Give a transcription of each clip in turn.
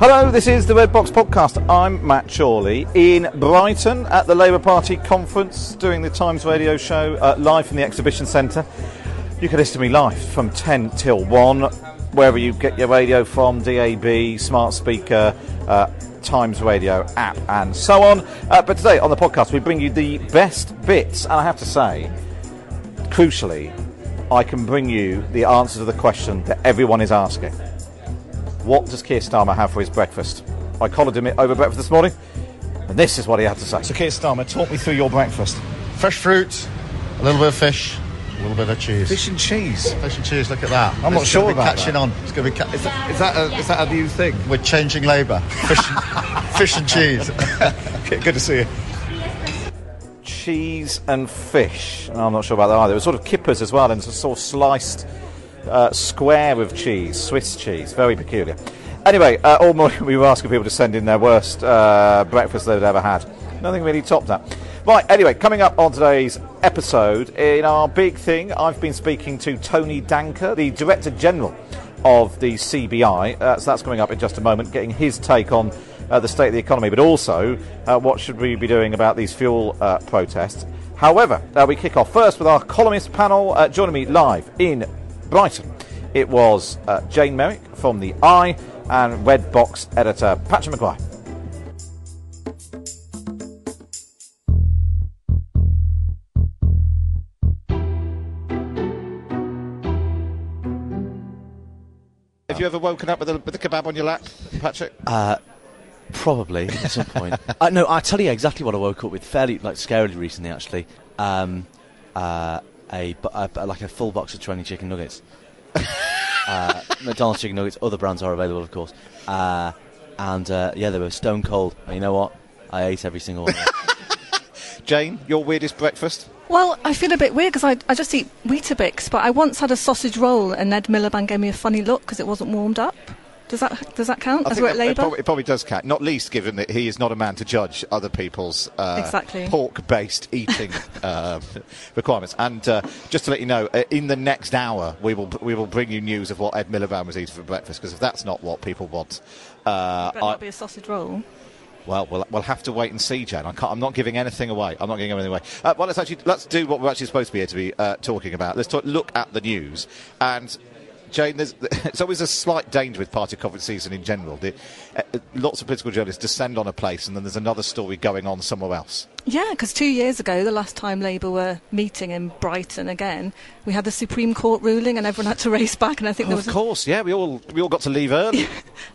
Hello, this is the Red Box Podcast. I'm Matt Chorley in Brighton at the Labour Party conference doing the Times Radio show uh, live from the Exhibition Centre. You can listen to me live from 10 till 1, wherever you get your radio from DAB, smart speaker, uh, Times Radio app, and so on. Uh, but today on the podcast, we bring you the best bits, and I have to say, crucially, I can bring you the answer to the question that everyone is asking. What does Keir Starmer have for his breakfast? I collared him over breakfast this morning, and this is what he had to say. So, Keir Starmer, talk me through your breakfast. Fresh fruit, a little bit of fish, a little bit of cheese. Fish and cheese. Fish and cheese. Look at that. I'm not It's sure gonna about catching that. on. It's going to be. Ca- Is that, is, that a, is that a new thing? we're changing labour. Fish, fish and cheese. Okay, Good to see you. Cheese and fish. I'm not sure about that either. It was sort of kippers as well, and sort of sliced uh, square of cheese, Swiss cheese. Very peculiar. Anyway, uh, all morning we were asking people to send in their worst uh, breakfast they'd ever had. Nothing really topped that. Right, anyway, coming up on today's episode, in our big thing, I've been speaking to Tony Danker, the Director General of the CBI. Uh, so that's coming up in just a moment, getting his take on uh, the state of the economy, but also uh, what should we be doing about these fuel uh, protests. However, uh, we kick off first with our columnist panel. Uh, joining me live in Brighton, it was uh, Jane Merrick from the Eye and Red Box editor Patrick Maguire. Have you ever woken up with a, with a kebab on your lap, Patrick? Probably at some point. uh, no, I'll tell you exactly what I woke up with. Fairly, like, scarily recently, actually. Um, uh, a, a, a- like a full box of 20 chicken nuggets. uh, McDonald's chicken nuggets. Other brands are available, of course. Uh, and uh, yeah, they were stone cold. And you know what? I ate every single one. Jane, your weirdest breakfast? Well, I feel a bit weird because I, I just eat Weetabix, but I once had a sausage roll and Ed Miliband gave me a funny look because it wasn't warmed up. Does that does that count? I As we're at that- it, Labour? probably, it probably does count, not least given that he is not a man to judge other people's uh, Exactly. pork-based eating um, requirements. And uh, just to let you know, uh, in the next hour, we will we will bring you news of what Ed Miliband was eating for breakfast. Because if that's not what people want, uh, Better I- not be a sausage roll. well, we'll we'll have to wait and see, Jan. I can't, I'm not giving anything away. I'm not giving anything away. Uh, well, let's actually let's do what we're actually supposed to be here to be uh, talking about. Let's talk, look at the news and. Jane, there's, it's always a slight danger with party conference season in general. The, uh, lots of political journalists descend on a place and then there's another story going on somewhere else. Yeah, because two years ago, the last time Labour were meeting in Brighton again, we had the Supreme Court ruling and everyone had to race back. And I think there was of course, yeah, we all we all got to leave early.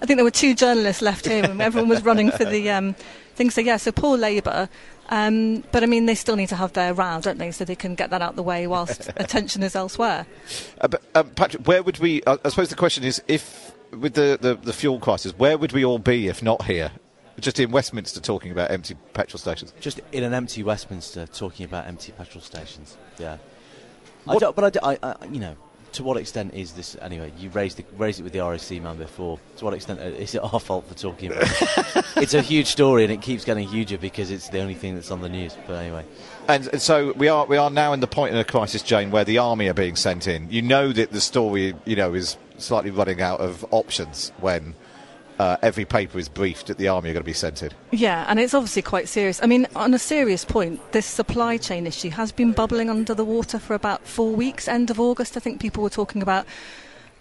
I think there were two journalists left here, and everyone was running for the um, thing. So yeah, so poor Labour. Um, but I mean, they still need to have their row, don't they? So they can get that out the way whilst attention is elsewhere. Uh, but, um, Patrick, where would we? Uh, I suppose the question is, if with the, the, the fuel crisis, where would we all be if not here? Just in Westminster talking about empty petrol stations. Just in an empty Westminster talking about empty petrol stations. Yeah. I don't, but I, I, I, you know, to what extent is this anyway? You raised the, raised it with the RSC man before. To what extent uh, is it our fault for talking about? it? it's a huge story and it keeps getting huger because it's the only thing that's on the news. But anyway, And, and so we are we are now in the point in a crisis, Jane, where the army are being sent in. You know that the story, you know, is slightly running out of options when uh, every paper is briefed that the army are going to be sent in. Yeah, and it's obviously quite serious. I mean, on a serious point, this supply chain issue has been bubbling under the water for about four weeks. End of August, I think people were talking about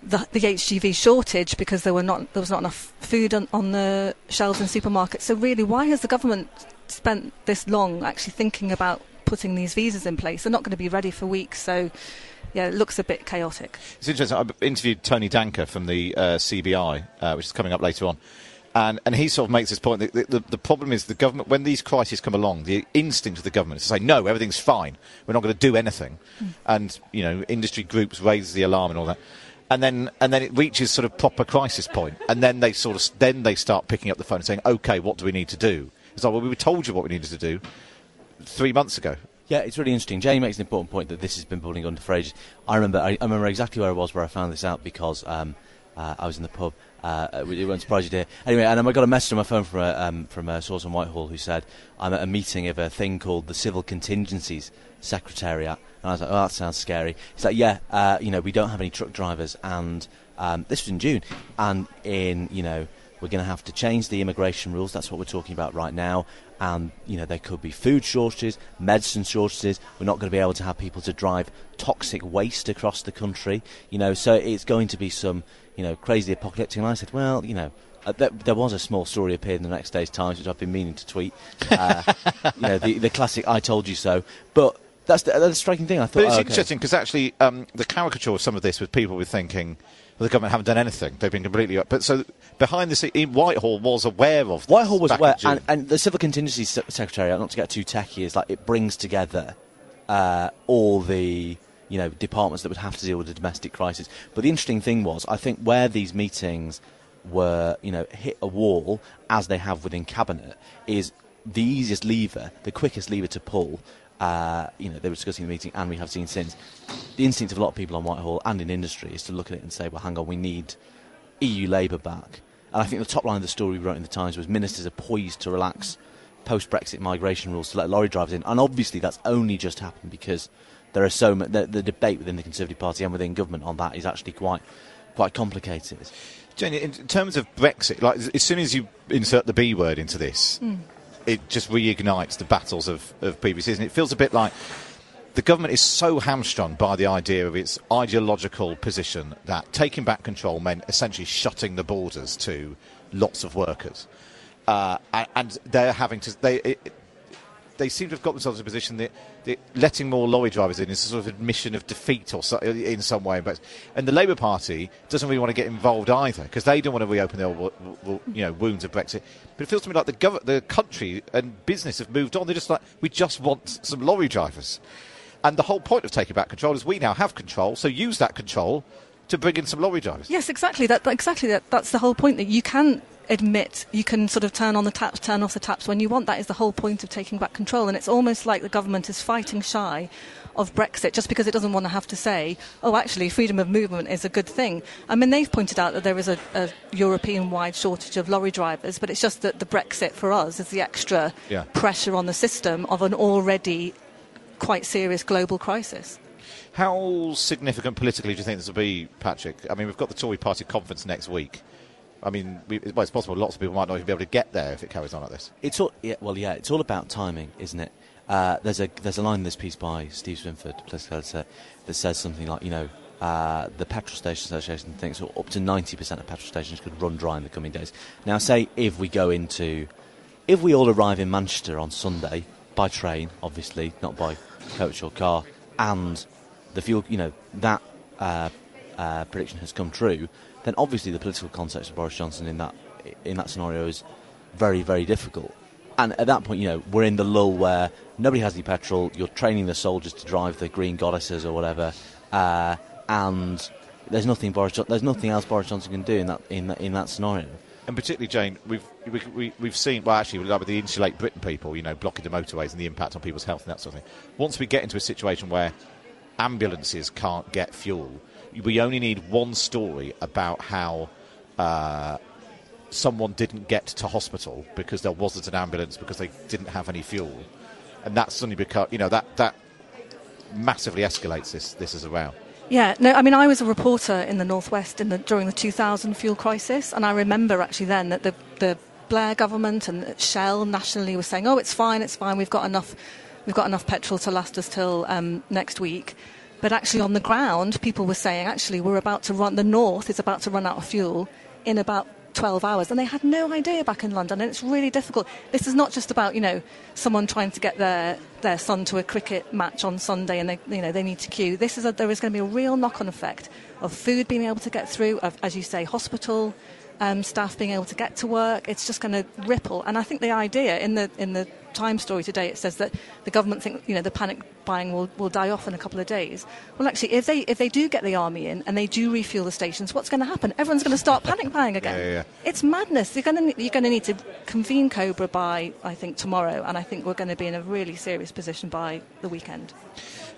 the, the HGV shortage because there were not there was not enough food on, on the shelves in supermarkets. So really, why has the government spent this long actually thinking about putting these visas in place? They're not going to be ready for weeks. So yeah, it looks a bit chaotic. It's interesting. I interviewed Tony Danker from the uh, CBI, uh, which is coming up later on. And, and he sort of makes this point that the, the, the problem is the government, when these crises come along, the instinct of the government is to say, no, everything's fine. We're not going to do anything. And, you know, industry groups raise the alarm and all that. and then and then it reaches sort of proper crisis point, and then they sort of then they start picking up the phone and saying, "Okay, what do we need to do?" It's like, well, we told you what we needed to do three months ago. Yeah, it's really interesting. Jamie makes an important point that this has been building under for ages. I remember, I, I remember exactly where I was where I found this out because um, uh, I was in the pub. Uh, it won't surprise you to hear. Anyway, and I got a message on my phone from a, um, from a source in Whitehall who said I'm at a meeting of a thing called the Civil Contingencies Secretariat, and I was like, oh, that sounds scary. He's like, yeah, uh, you know, we don't have any truck drivers, and um, this was in June, and in you know we're going to have to change the immigration rules. That's what we're talking about right now. And you know there could be food shortages, medicine shortages. We're not going to be able to have people to drive toxic waste across the country. You know, so it's going to be some you know crazy apocalyptic. And I said, well, you know, uh, there, there, was a small story appeared in the next day's Times, which I've been meaning to tweet. Uh, you know, the, the classic "I told you so." But that's the, that's the striking thing. I thought. But it's oh, interesting because actually, um, the caricature of some of this was people were thinking, the government haven't done anything. They've been completely. up. But so behind the scene, Whitehall was aware of. Whitehall was aware, and, and, the Civil Contingency secretary. not to get too techy, is like it brings together uh, all the you know departments that would have to deal with the domestic crisis. But the interesting thing was, I think where these meetings were, you know, hit a wall as they have within cabinet is the easiest lever, the quickest lever to pull uh, you know, they were discussing the meeting, and we have seen since. The instinct of a lot of people on Whitehall and in industry is to look at it and say, well, hang on, we need EU Labour back. And I think the top line of the story we wrote in the Times was ministers are poised to relax post Brexit migration rules to let lorry drivers in. And obviously, that's only just happened because there are so much, the, the debate within the Conservative Party and within government on that is actually quite quite complicated. Jenny, in terms of Brexit, like as soon as you insert the B word into this, mm it just reignites the battles of, of years. And it feels a bit like the government is so hamstrung by the idea of its ideological position that taking back control meant essentially shutting the borders to lots of workers. Uh, and they're having to. They, it, they seem to have got themselves in a position that, that, letting more lorry drivers in is a sort of admission of defeat or so, in some way. But and the Labour Party doesn't really want to get involved either because they don't want to reopen their you know wounds of Brexit. But it feels to me like the gov- the country and business have moved on. They're just like we just want some lorry drivers. And the whole point of taking back control is we now have control, so use that control to bring in some lorry drivers. Yes, exactly. That, exactly. That, that's the whole point. That you can admit you can sort of turn on the taps, turn off the taps when you want. That is the whole point of taking back control. And it's almost like the government is fighting shy of Brexit just because it doesn't want to have to say, oh, actually, freedom of movement is a good thing. I mean, they've pointed out that there is a, a European wide shortage of lorry drivers, but it's just that the Brexit for us is the extra yeah. pressure on the system of an already quite serious global crisis. How significant politically do you think this will be, Patrick? I mean, we've got the Tory party conference next week. I mean, we, well, it's possible lots of people might not even be able to get there if it carries on like this. It's all, yeah, well, yeah, it's all about timing, isn't it? Uh, there's a there's a line in this piece by Steve Swinford, political editor, that says something like, you know, uh, the Petrol Station Association thinks up to 90% of petrol stations could run dry in the coming days. Now, say if we go into, if we all arrive in Manchester on Sunday by train, obviously, not by coach or car, and the fuel, you know, that uh, uh prediction has come true, then obviously the political context of Boris Johnson in that in that scenario is very very difficult. And at that point, you know, we're in the lull where nobody has any petrol. You're training the soldiers to drive the green goddesses or whatever, uh, and there's nothing Boris. Jo- there's nothing else Boris Johnson can do in that in that, in that scenario. And particularly, Jane, we've we, we, we've seen well, actually, like with the insulate Britain people, you know, blocking the motorways and the impact on people's health and that sort of thing. Once we get into a situation where ambulances can't get fuel, we only need one story about how uh, someone didn't get to hospital because there wasn't an ambulance because they didn't have any fuel, and that suddenly because you know that that massively escalates this this as row. Yeah, no, I mean, I was a reporter in the Northwest in the, during the 2000 fuel crisis, and I remember actually then that the, the Blair government and Shell nationally were saying, "Oh, it's fine, it's fine. We've got enough, we've got enough petrol to last us till um, next week." But actually, on the ground, people were saying, actually, we're about to run, the north is about to run out of fuel in about 12 hours. And they had no idea back in London. And it's really difficult. This is not just about, you know, someone trying to get their, their son to a cricket match on Sunday and they, you know, they need to queue. This is a, there is going to be a real knock on effect of food being able to get through, of, as you say, hospital um, staff being able to get to work. It's just going to ripple. And I think the idea in the, in the Times story today, it says that the government think you know the panic buying will, will die off in a couple of days. Well, actually, if they if they do get the army in and they do refuel the stations, what's going to happen? Everyone's going to start panic buying again. Yeah, yeah, yeah. It's madness. You're going to you're going to need to convene Cobra by I think tomorrow, and I think we're going to be in a really serious position by the weekend.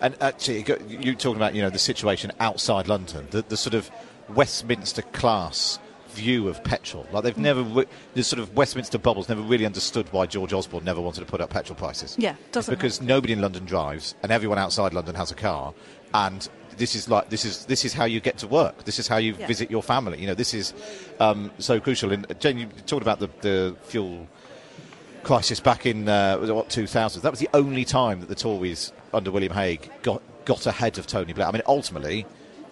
And uh, actually, you got- you talking about you know the situation outside London, the, the sort of Westminster class view of petrol. Like they've never, re- the sort of Westminster bubbles never really understood why George Osborne never wanted to put up petrol prices. Yeah, doesn't because nobody in London drives, and everyone outside London has a car, and this is like this is this is how you get to work. This is how you Yeah. visit your family. You know, this is um, so crucial. And Jane, you talked about the, the fuel crisis back in uh, what 2000. That was the only time that the Tories under William Hague got got ahead of Tony Blair. I mean, ultimately,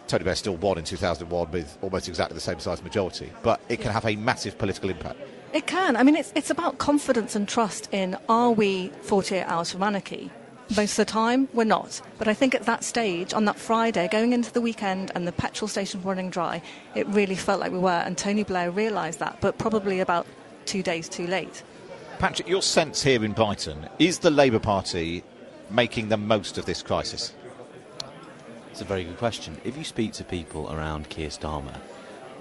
Tony Blair still won in 2001 with almost exactly the same size majority, but it can have a massive political impact. It can. I mean, it's, it's about confidence and trust in are we 48 hours from anarchy? Most of the time, we're not. But I think at that stage, on that Friday, going into the weekend and the petrol station running dry, it really felt like we were. And Tony Blair realised that, but probably about two days too late. Patrick, your sense here in Brighton is the Labour Party making the most of this crisis? It's a very good question. If you speak to people around Keir Starmer,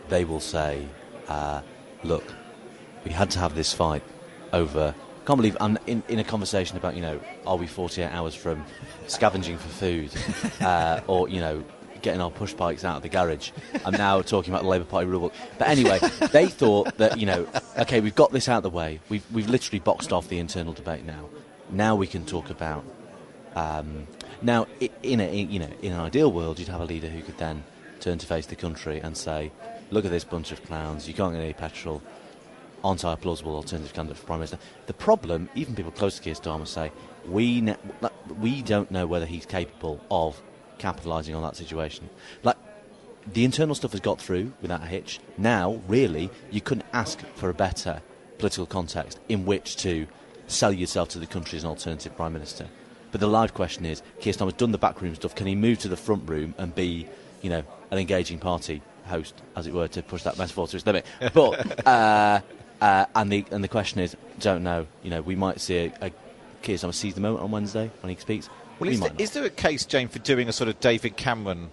they will say, uh, "Look, we had to have this fight over." Can't believe I'm in, in a conversation about you know, are we 48 hours from scavenging for food, uh, or you know, getting our push bikes out of the garage? I'm now talking about the Labour Party rule book. But anyway, they thought that you know, okay, we've got this out of the way. We've we've literally boxed off the internal debate now. Now we can talk about um, now, in a you know in an ideal world, you'd have a leader who could then turn to face the country and say, "Look at this bunch of clowns. You can't get any petrol. Aren't I a plausible alternative candidate for prime minister?" The problem, even people close to Keir Starmer say, "We ne- we don't know whether he's capable of capitalising on that situation." Like the internal stuff has got through without a hitch. Now, really, you couldn't ask for a better political context in which to sell yourself to the country as an alternative prime minister. But the live question is, Keir Starmer's done the backroom stuff. Can he move to the front room and be, you know, an engaging party host, as it were, to push that metaphor to its limit? But uh, uh, and the and the question is, don't know. You know, we might see a, a Keir Starmer seize the moment on Wednesday when he speaks. Well, we is, there, is there a case, Jane, for doing a sort of David Cameron?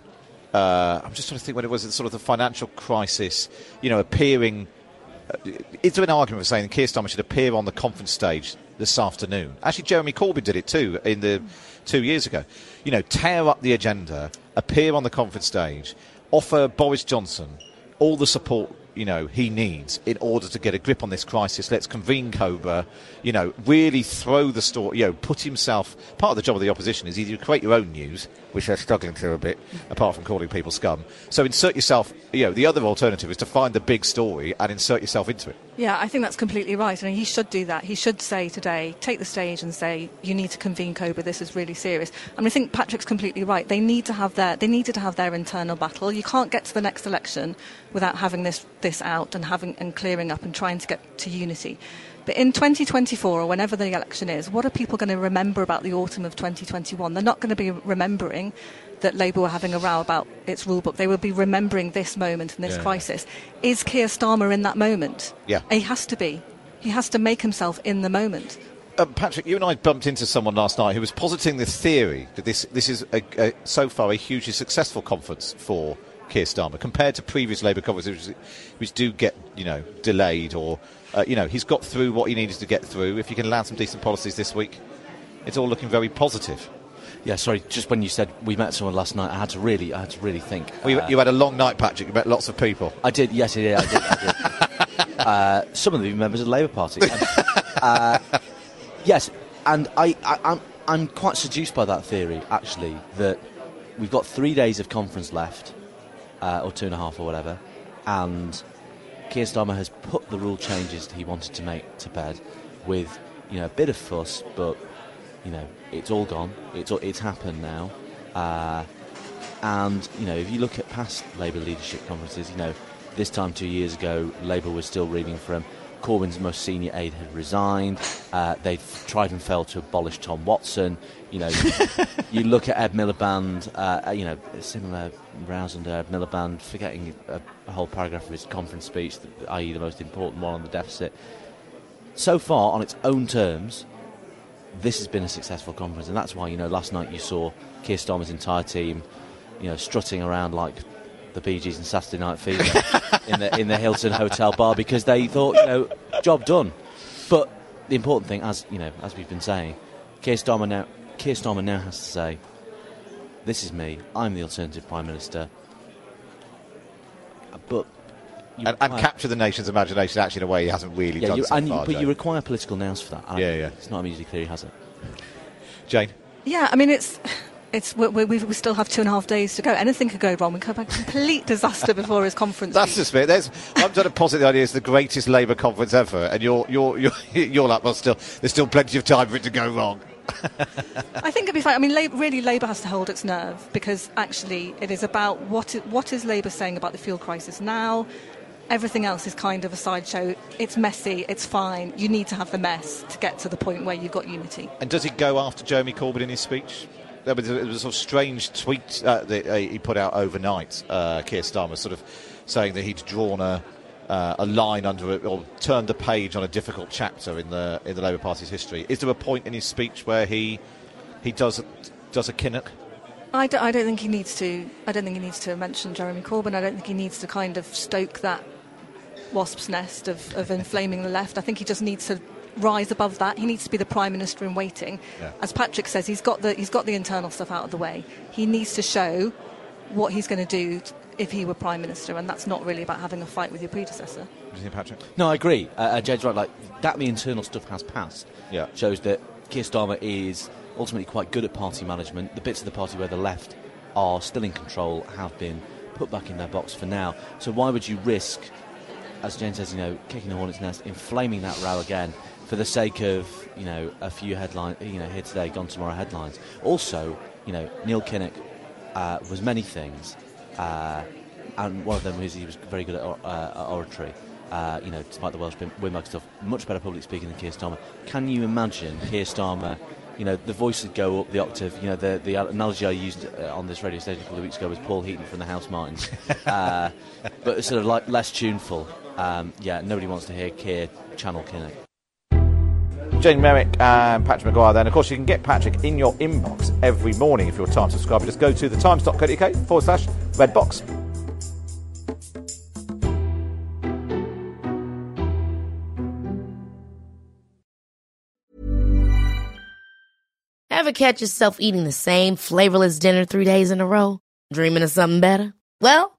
Uh, I'm just trying to think when it was sort of the financial crisis. You know, appearing. Uh, is there an argument for saying that Keir Starmer should appear on the conference stage this afternoon? Actually, Jeremy Corbyn did it too in the two years ago. You know, tear up the agenda, appear on the conference stage, offer Boris Johnson all the support you know he needs in order to get a grip on this crisis. Let's convene Cobra. You know, really throw the story. You know, put himself. Part of the job of the opposition is either you create your own news, which they're struggling to a bit, apart from calling people scum. So insert yourself. You know, the other alternative is to find the big story and insert yourself into it. Yeah, I think that's completely right. I And he should do that. He should say today, take the stage and say, you need to convene Cobra, this is really serious. I mean, I think Patrick's completely right. They need to have their, they needed to have their internal battle. You can't get to the next election without having this, this out and having, and clearing up and trying to get to unity. But in 2024 or whenever the election is, what are people going to remember about the autumn of 2021? They're not going to be remembering that Labour were having a row about its rule book. They will be remembering this moment and this Yeah. crisis. Is Keir Starmer in that moment? Yeah. He has to be. He has to make himself in the moment. Um, Patrick, you and I bumped into someone last night who was positing the theory that this this is a, a, so far a hugely successful conference for Keir Starmer compared to previous Labour conferences, which, which do get you know delayed or uh, you know he's got through what he needed to get through. If you can land some decent policies this week, it's all looking very positive. Yeah, sorry. Just when you said we met someone last night, I had to really, I had to really think. Well, you, uh, you had a long night, Patrick. You met lots of people. I did. Yes, I did. I did. I did. uh, some of them members of the Labour Party. And, uh, yes, and I, I, I'm, I'm quite seduced by that theory. Actually, that we've got three days of conference left, uh, or two and a half, or whatever, and Keir Starmer has put the rule changes he wanted to make to bed, with you know a bit of fuss, but you know it's all gone. It's it's happened now. Uh, and you know, if you look at past Labour leadership conferences, you know, this time two years ago, Labour was still reading from Corbyn's most senior aide had resigned. Uh, they'd tried and failed to abolish Tom Watson. You know, you look at Ed Miliband. Uh, you know, similar rows under Ed Miliband, forgetting a, a whole paragraph of his conference speech, i.e., the most important one on the deficit. So far, on its own terms, this has been a successful conference, and that's why you know last night you saw Keir Starmer's entire team, you know, strutting around like the Bee Gees and Saturday Night Fever in the in the Hilton Hotel bar because they thought, you know, job done. But the important thing, as you know, as we've been saying, Keir Starmer now, Keir Starmer now has to say, "This is me. I'm the alternative prime minister." But And, and capture the nation's imagination actually in a way he hasn't really yeah, done you, so and you, far. but Jane. you require political nous for that. and Yeah, yeah. It's not immediately clear he has it. Jane. Yeah, I mean, it's. It's, we, we, we still have two and a half days to go. Anything could go wrong. We could have a complete disaster before his conference. That's speech. just me. There's, I'm trying to posit the idea it's the greatest Labour conference ever, and you're you're you're, you're like, well, still there's still plenty of time for it to go wrong. I think it'd be fine. I mean, Labour, really, Labour has to hold its nerve because actually, it is about what i- what is Labour saying about the fuel crisis now. Everything else is kind of a sideshow. It's messy. It's fine. You need to have the mess to get to the point where you've got unity. And does he go after Jeremy Corbyn in his speech? There was a, it sort of strange tweet uh, that uh, he put out overnight. Uh, Keir Starmer sort of saying that he'd drawn a uh, a line under it or turned a page on a difficult chapter in the in the Labour Party's history. Is there a point in his speech where he he does does a Kinnock? I don't, I don't think he needs to. I don't think he needs to mention Jeremy Corbyn. I don't think he needs to kind of stoke that wasp's nest of, of inflaming the left. I think he just needs to rise above that. He needs to be the prime minister in waiting. Yeah. As Patrick says, he's got the he's got the internal stuff out of the way. He needs to show what he's going to do t- if he were prime minister, and that's not really about having a fight with your predecessor. What do you think, Patrick? No, I agree. Uh, uh, Jade's right. Like that, the internal stuff has passed. Yeah. shows that Keir Starmer is ultimately quite good at party management. The bits of the party where the left are still in control have been put back in their box for now. So why would you risk, as Jane says, you know, kicking the hornet's nest, inflaming that row again for the sake of you know a few headlines, you know, here today, gone tomorrow headlines. Also, you know, Neil Kinnock uh, was many things. Uh, and one of them was he was very good at or- uh, at oratory. Uh, you know, despite the Welsh win- windbag stuff, much better public speaking than Keir Starmer. Can you imagine Keir Starmer? You know, the voice would go up the octave. You know, the the analogy I used uh, on this radio station a couple of weeks ago was Paul Heaton from the Housemartins, uh, but sort of like less tuneful. Um, yeah, nobody wants to hear Keir channel Kinnock. Jane Merrick and Patrick Maguire then. Of course, you can get Patrick in your inbox every morning if you're a Times subscriber. Just go to thetimes.co.uk forward slash red box. Ever catch yourself eating the same flavorless dinner three days in a row? Dreaming of something better? Well,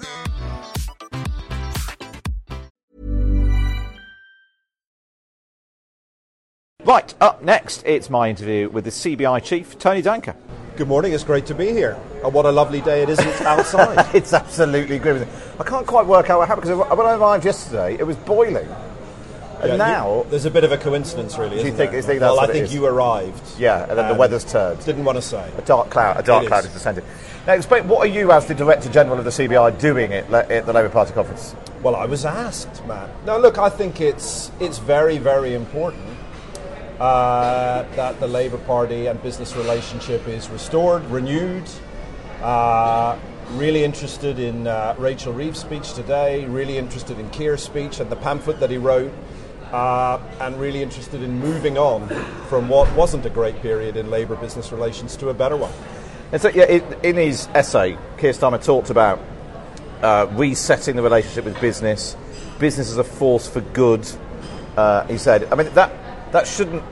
Right, up next, it's my interview with the CBI chief, Tony Danker. Good morning. It's great to be here. And what a lovely day it is outside. it's absolutely grim. I can't quite work out what happened because when I arrived yesterday, it was boiling. And Yeah, you- now, there's a bit of a coincidence, really. you isn't think- there? you think that's well, I think you arrived. yeah, and then the and weather's turned. Didn't want to say. A dark cloud, a dark It cloud is. has descended. Now, explain what are you, as the Director General of the CBI, doing at, at the Labour Party conference? Well, I was asked, Matt. Now, look, I think it's it's very, very important uh, that the Labour Party and business relationship is restored, renewed. Uh, really interested in uh, Rachel Reeves' speech today. Really interested in Keir's speech and the pamphlet that he wrote. Uh, and really interested in moving on from what wasn't a great period in Labour business relations to a better one. And so, yeah, in, in his essay, Keir Starmer talked about uh, resetting the relationship with business, business as a force for good. Uh, he said, I mean, that, that shouldn't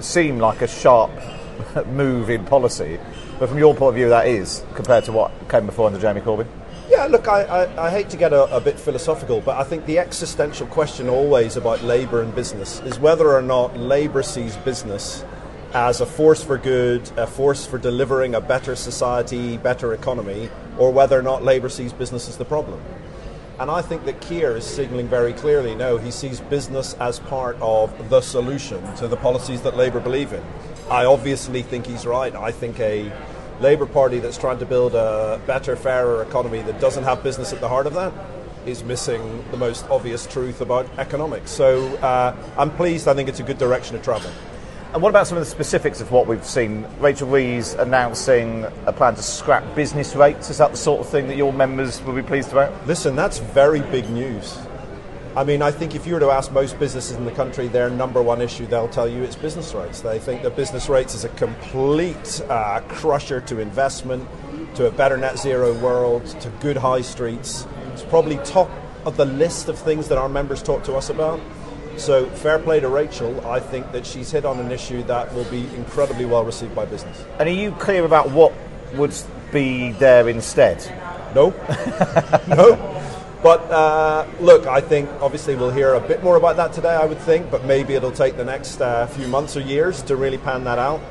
seem like a sharp move in policy, but from your point of view, that is, compared to what came before under Jeremy Corbyn. Yeah, look, I, I, I hate to get a, a bit philosophical, but I think the existential question always about Labour and business is whether or not Labour sees business as a force for good, a force for delivering a better society, better economy, or whether or not Labour sees business as the problem. And I think that Keir is signalling very clearly no, he sees business as part of the solution to the policies that Labour believe in. I obviously think he's right. I think a Labour Party that's trying to build a better, fairer economy that doesn't have business at the heart of that is missing the most obvious truth about economics. So uh, I'm pleased. I think it's a good direction of travel. And what about some of the specifics of what we've seen? Rachel Reeves announcing a plan to scrap business rates. Is that the sort of thing that your members will be pleased about? Listen, that's very big news. I mean, I think if you were to ask most businesses in the country their number one issue, they'll tell you it's business rates. They think that business rates is a complete uh, crusher to investment, to a better net zero world, to good high streets. It's probably top of the list of things that our members talk to us about. So, fair play to Rachel. I think that she's hit on an issue that will be incredibly well received by business. And are you clear about what would be there instead? No. no. But uh, look, I think obviously we'll hear a bit more about that today, I would think, but maybe it'll take the next uh, few months or years to really pan that out.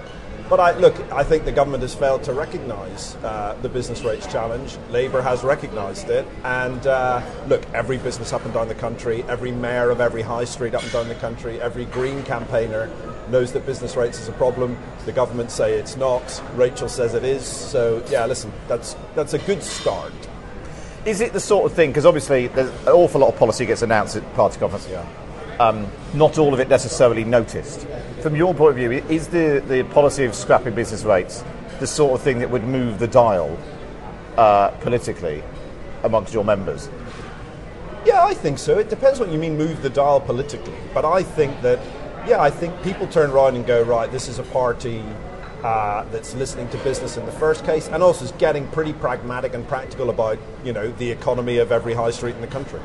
But I, look, I think the government has failed to recognise uh, the business rates challenge. Labour has recognised it. And uh, look, every business up and down the country, every mayor of every high street up and down the country, every Green campaigner knows that business rates is a problem. The government say it's not. Rachel says it is. So, yeah, listen, that's, that's a good start. Is it the sort of thing, because obviously there's an awful lot of policy gets announced at party conference. Yeah. Um, not all of it necessarily noticed. From your point of view, is the, the policy of scrapping business rates the sort of thing that would move the dial uh, politically amongst your members? Yeah, I think so. It depends what you mean move the dial politically. But I think that, yeah, I think people turn around and go, right, this is a party uh, that's listening to business in the first case, and also is getting pretty pragmatic and practical about you know the economy of every high street in the country.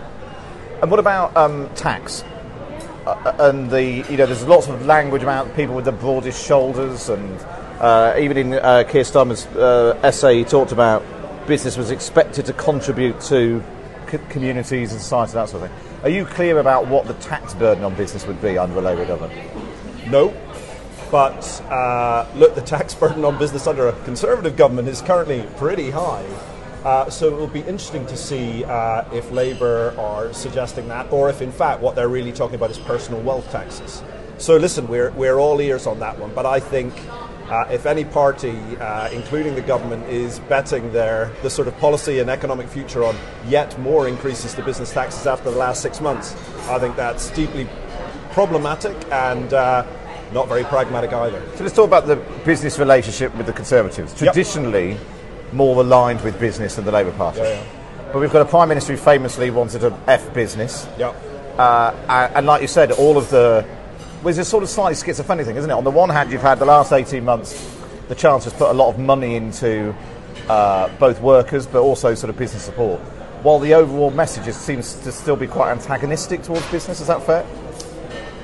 And what about um, tax? Uh, and the you know there's lots of language about people with the broadest shoulders, and uh, even in uh, Keir Starmer's uh, essay, he talked about business was expected to contribute to c- communities and society, that sort of thing. Are you clear about what the tax burden on business would be under a Labour government? No, but uh, look, the tax burden on business under a Conservative government is currently pretty high. Uh, so it will be interesting to see uh, if Labour are suggesting that, or if in fact what they're really talking about is personal wealth taxes. So listen, we're, we're all ears on that one, but I think uh, if any party, uh, including the government, is betting their the sort of policy and economic future on yet more increases to business taxes after the last six months, I think that's deeply problematic and uh, not very pragmatic either. So let's talk about the business relationship with the Conservatives. Traditionally, yep. More aligned with business than the Labour Party. Yeah, yeah. But we've got a Prime Minister who famously wanted to F business. Yep. Uh, and like you said, all of the. Well, it's a sort of slightly schizophrenic thing, isn't it? On the one hand, you've had the last 18 months, the Chancellor's put a lot of money into uh, both workers but also sort of business support, while the overall message seems to still be quite antagonistic towards business. Is that fair?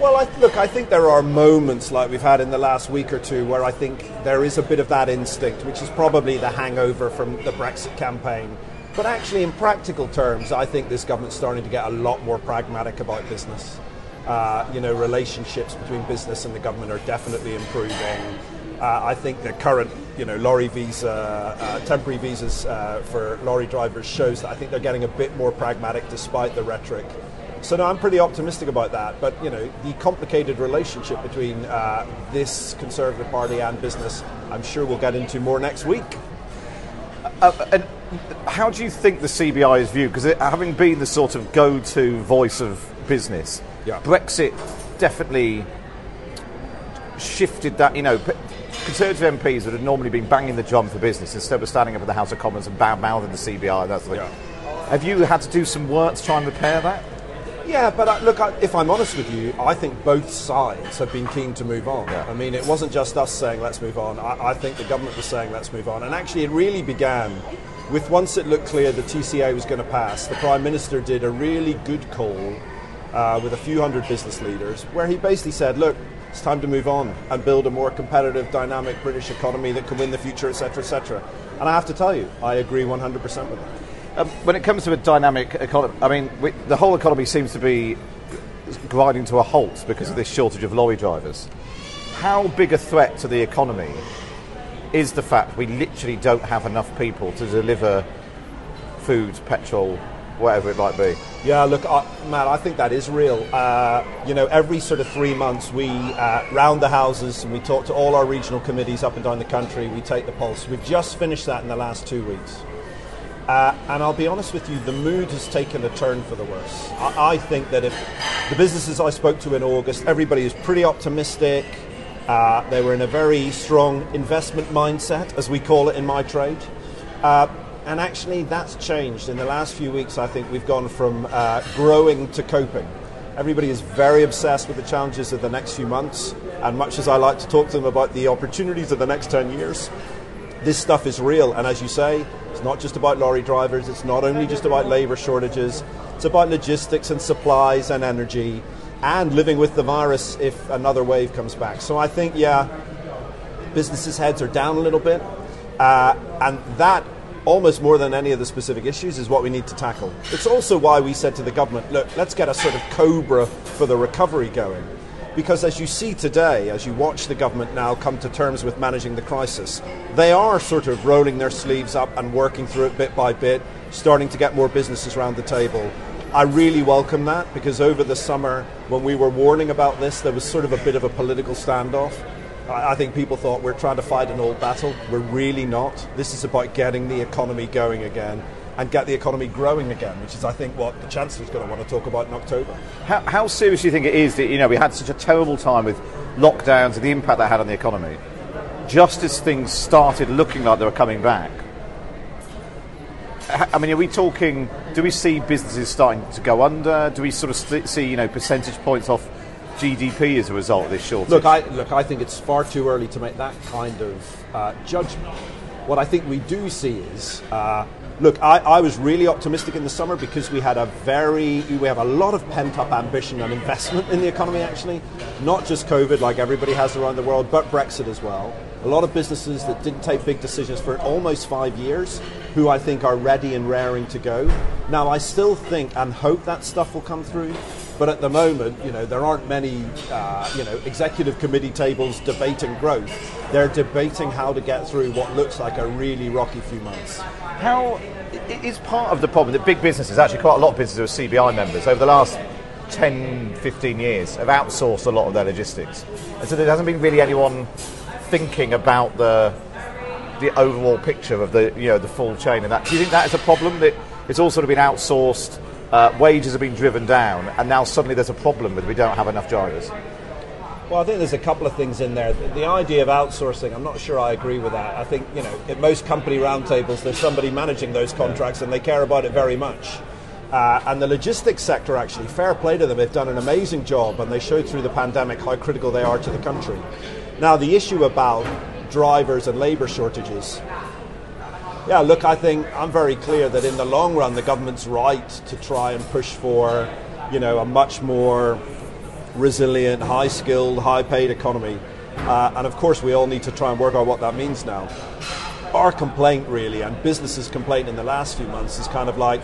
Well, I, look, I think there are moments like we've had in the last week or two where I think there is a bit of that instinct, which is probably the hangover from the Brexit campaign. But actually, in practical terms, I think this government's starting to get a lot more pragmatic about business. Uh, you know, relationships between business and the government are definitely improving. Uh, I think the current, you know, lorry visa, uh, temporary visas uh, for lorry drivers shows that I think they're getting a bit more pragmatic despite the rhetoric. So no, I'm pretty optimistic about that. But you know, the complicated relationship between uh, this Conservative Party and business, I'm sure we'll get into more next week. Uh, and how do you think the CBI is viewed? Because having been the sort of go-to voice of business, yeah. Brexit definitely shifted that. You know, Conservative MPs that had normally been banging the drum for business instead of standing up in the House of Commons and bad mouthing the CBI. That's the yeah. Have you had to do some work to try and repair that? Yeah, but uh, look, I, if I'm honest with you, I think both sides have been keen to move on. Yeah. I mean, it wasn't just us saying let's move on. I, I, think the government was saying let's move on, and actually, it really began with once it looked clear the TCA was going to pass. The Prime Minister did a really good call uh, with a few hundred business leaders, where he basically said, "Look, it's time to move on and build a more competitive, dynamic British economy that can win the future, etc., etc." And I have to tell you, I agree 100% with that. Um, when it comes to a dynamic economy, I mean, we, the whole economy seems to be grinding to a halt because of this shortage of lorry drivers. How big a threat to the economy is the fact we literally don't have enough people to deliver food, petrol, whatever it might be? Yeah, look, uh, Matt, I think that is real. Uh, you know, every sort of three months we uh, round the houses and we talk to all our regional committees up and down the country. We take the pulse. We've just finished that in the last two weeks. Uh, and I'll be honest with you, the mood has taken a turn for the worse. I, I, think that if the businesses I spoke to in August, everybody is pretty optimistic. Uh, they were in a very strong investment mindset, as we call it in my trade. Uh, and actually, that's changed. In the last few weeks, I think we've gone from uh, growing to coping. Everybody is very obsessed with the challenges of the next few months. And much as I like to talk to them about the opportunities of the next 10 years, this stuff is real. And as you say, it's not just about lorry drivers, it's not only just about labour shortages, it's about logistics and supplies and energy and living with the virus if another wave comes back. So I think, yeah, businesses' heads are down a little bit. Uh, and that, almost more than any of the specific issues, is what we need to tackle. It's also why we said to the government, look, let's get a sort of cobra for the recovery going. Because as you see today, as you watch the government now come to terms with managing the crisis, they are sort of rolling their sleeves up and working through it bit by bit, starting to get more businesses around the table. I really welcome that because over the summer, when we were warning about this, there was sort of a bit of a political standoff. I think people thought we're trying to fight an old battle. We're really not. This is about getting the economy going again and get the economy growing again, which is, I think, what the Chancellor's going to want to talk about in October. How, how serious do you think it is that, you know, we had such a terrible time with lockdowns and the impact that had on the economy? Just as things started looking like they were coming back, I mean, are we talking? Do we see businesses starting to go under? Do we sort of see, you know, percentage points off GDP as a result of this shortage? Look, I look. I think it's far too early to make that kind of uh, judgment. What I think we do see is uh, Look, I, I, was really optimistic in the summer because we had a very, we have a lot of pent up ambition and investment in the economy actually. Not just COVID like everybody has around the world, but Brexit as well. A lot of businesses that didn't take big decisions for almost five years, who I think are ready and raring to go. Now, I still think and hope that stuff will come through. But at the moment, you know, there aren't many, uh, you know, executive committee tables debating growth. They're debating how to get through what looks like a really rocky few months. How is part of the problem that big businesses, actually quite a lot of businesses are CBI members over the last 10, 15 years have outsourced a lot of their logistics. And so there hasn't been really anyone thinking about the the overall picture of the you know the full chain and that. Do you think that is a problem that it's all sort of been outsourced? Uh, wages have been driven down, and now suddenly there's a problem that we don't have enough drivers. Well, I think there's a couple of things in there. The idea of outsourcing, I'm not sure I agree with that. I think, you know, at most company roundtables, there's somebody managing those contracts and they care about it very much. Uh, and the logistics sector, actually, fair play to them, they've done an amazing job and they showed through the pandemic how critical they are to the country. Now, the issue about drivers and labour shortages, yeah, look, I think I'm very clear that in the long run, the government's right to try and push for, you know, a much more resilient, high skilled, high paid economy. Uh, and of course, we all need to try and work out what that means now. Our complaint, really, and businesses' complaint in the last few months is kind of like,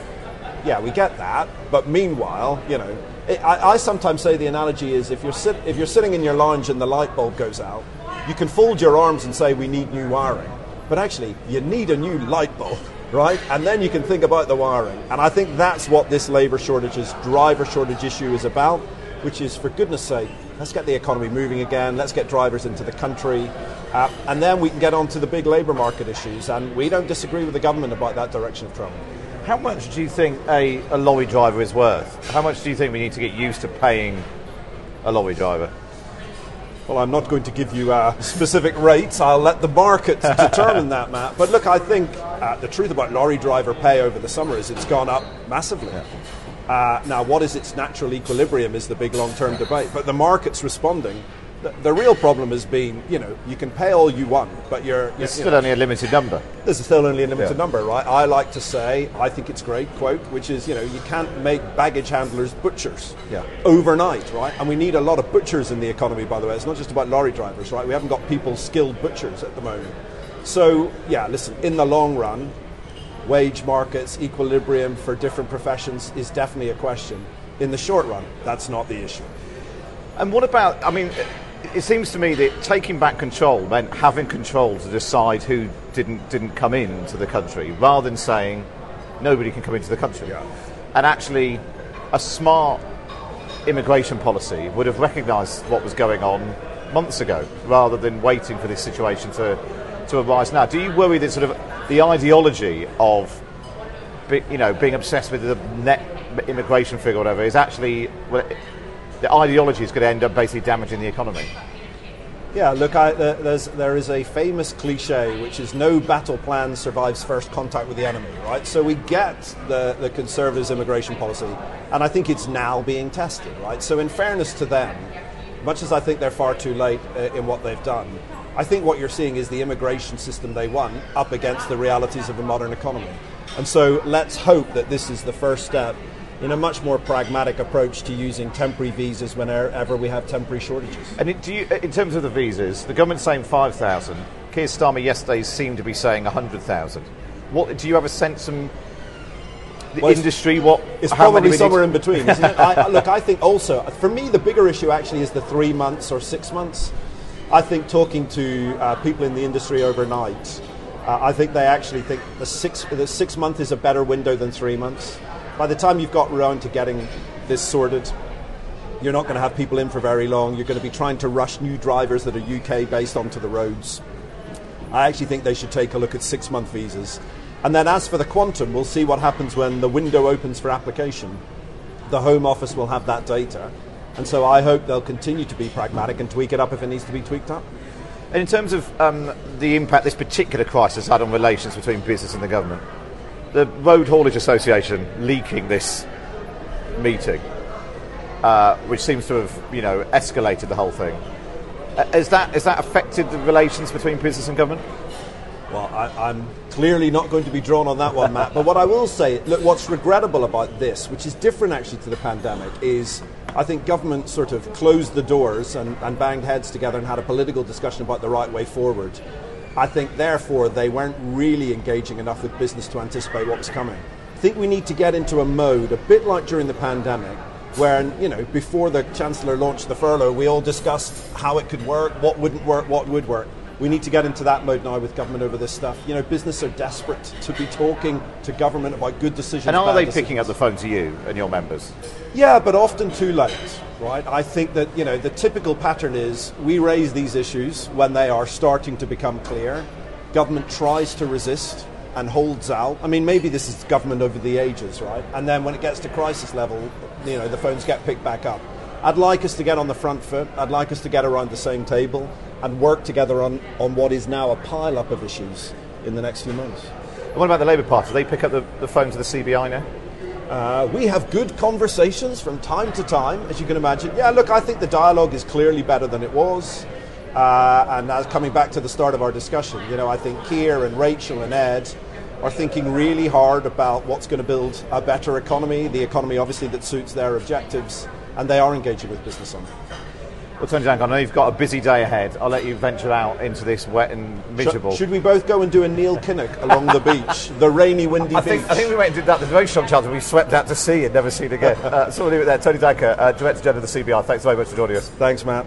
yeah, we get that, but meanwhile, you know, it, I, I, sometimes say the analogy is if you're, sit, if you're sitting in your lounge and the light bulb goes out, you can fold your arms and say, we need new wiring. But actually, you need a new light bulb, right? And then you can think about the wiring. And I think that's what this labour shortages, driver shortage issue is about, which is, for goodness sake, let's get the economy moving again, let's get drivers into the country, uh, and then we can get on to the big labour market issues. And we don't disagree with the government about that direction of travel. How much do you think a, a lorry driver is worth? How much do you think we need to get used to paying a lorry driver? Well, I'm not going to give you uh, specific rates. I'll let the market determine that, Matt. But look, I think uh, the truth about lorry driver pay over the summer is it's gone up massively. Yeah. Uh, now, what is its natural equilibrium is the big long term debate. But the market's responding the, the, real problem has been, you know, you can pay all you want, but you're. There's you still know, only a limited number. There's still only a limited yeah. number, right? I like to say, I think it's great, quote, which is, you know, you can't make baggage handlers butchers yeah. overnight, right? And we need a lot of butchers in the economy, by the way. It's not just about lorry drivers, right? We haven't got people skilled butchers at the moment. So, yeah, listen, in the long run, wage markets, equilibrium for different professions is definitely a question. In the short run, that's not the issue. And what about, I mean, it seems to me that taking back control meant having control to decide who didn't didn't come into the country, rather than saying nobody can come into the country. Yeah. And actually, a smart immigration policy would have recognised what was going on months ago, rather than waiting for this situation to to arise now. Do you worry that sort of the ideology of you know, being obsessed with the net immigration figure or whatever is actually well, the ideology is going to end up basically damaging the economy. Yeah, look, I, there's, there is a famous cliche which is no battle plan survives first contact with the enemy, right? So we get the, the Conservatives' immigration policy, and I think it's now being tested, right? So, in fairness to them, much as I think they're far too late uh, in what they've done, I think what you're seeing is the immigration system they won up against the realities of a modern economy. And so let's hope that this is the first step in a much more pragmatic approach to using temporary visas whenever we have temporary shortages. And it, do you, in terms of the visas, the government's saying 5,000. Keir Starmer yesterday seemed to be saying 100,000. What do you have a sense from the Well, industry? What It's probably somewhere in between, isn't it? I, I- look, I think also, for me, the bigger issue actually is the three months or six months. I think talking to uh, people in the industry overnight, uh, I think they actually think the six, the six month is a better window than three months. By the time you've got around to getting this sorted, you're not going to have people in for very long. You're going to be trying to rush new drivers that are UK based onto the roads. I actually think they should take a look at six month visas. And then, as for the quantum, we'll see what happens when the window opens for application. The Home Office will have that data. And so I hope they'll continue to be pragmatic and tweak it up if it needs to be tweaked up. And in terms of um, the impact this particular crisis had on relations between business and the government, the Road Haulage Association leaking this meeting, uh, which seems to have you know escalated the whole thing. Uh, Has that that affected the relations between business and government? Well, I, I'm clearly not going to be drawn on that one, Matt. But what I will say, look, what's regrettable about this, which is different actually to the pandemic, is I think government sort of closed the doors and, and banged heads together and had a political discussion about the right way forward. I think, therefore, they weren't really engaging enough with business to anticipate what was coming. I think we need to get into a mode, a bit like during the pandemic, where, you know, before the Chancellor launched the furlough, we all discussed how it could work, what wouldn't work, what would work. We need to get into that mode now with government over this stuff. You know, business are desperate to be talking to government about good decisions. And are they decisions. picking up the phone to you and your members? Yeah, but often too late, right? I think that, you know, the typical pattern is we raise these issues when they are starting to become clear. Government tries to resist and holds out. I mean, maybe this is government over the ages, right? And then when it gets to crisis level, you know, the phones get picked back up. I'd like us to get on the front foot. I'd like us to get around the same table and work together on, on what is now a pile up of issues in the next few months. And what about the Labour Party? Do they pick up the, the phone to the CBI now? Uh, we have good conversations from time to time, as you can imagine. Yeah, look, I think the dialogue is clearly better than it was. Uh, and as coming back to the start of our discussion, you know, I think Keir and Rachel and Ed are thinking really hard about what's going to build a better economy, the economy obviously that suits their objectives, and they are engaging with business on it. Well, Tony Danker, I know you've got a busy day ahead. I'll let you venture out into this wet and miserable. Should, should we both go and do a Neil Kinnock along the beach, the rainy, windy I beach? think, I think we went and did that. There's a very strong chance we swept out to sea and never seen again. uh, so we'll leave it there. Tony Danker, uh, Director General of the CBI, thanks very much for joining us. Thanks, Matt.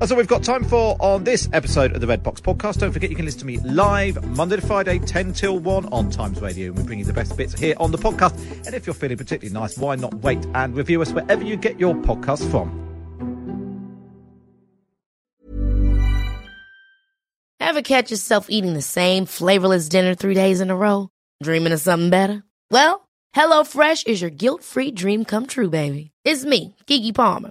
That's all we've got time for on this episode of the Red Box Podcast. Don't forget you can listen to me live Monday to Friday, 10 till 1 on Times Radio. And we bring you the best bits here on the podcast. And if you're feeling particularly nice, why not wait and review us wherever you get your podcast from? Ever catch yourself eating the same flavorless dinner three days in a row? Dreaming of something better? Well, HelloFresh is your guilt-free dream come true, baby. It's me, Keke Palmer.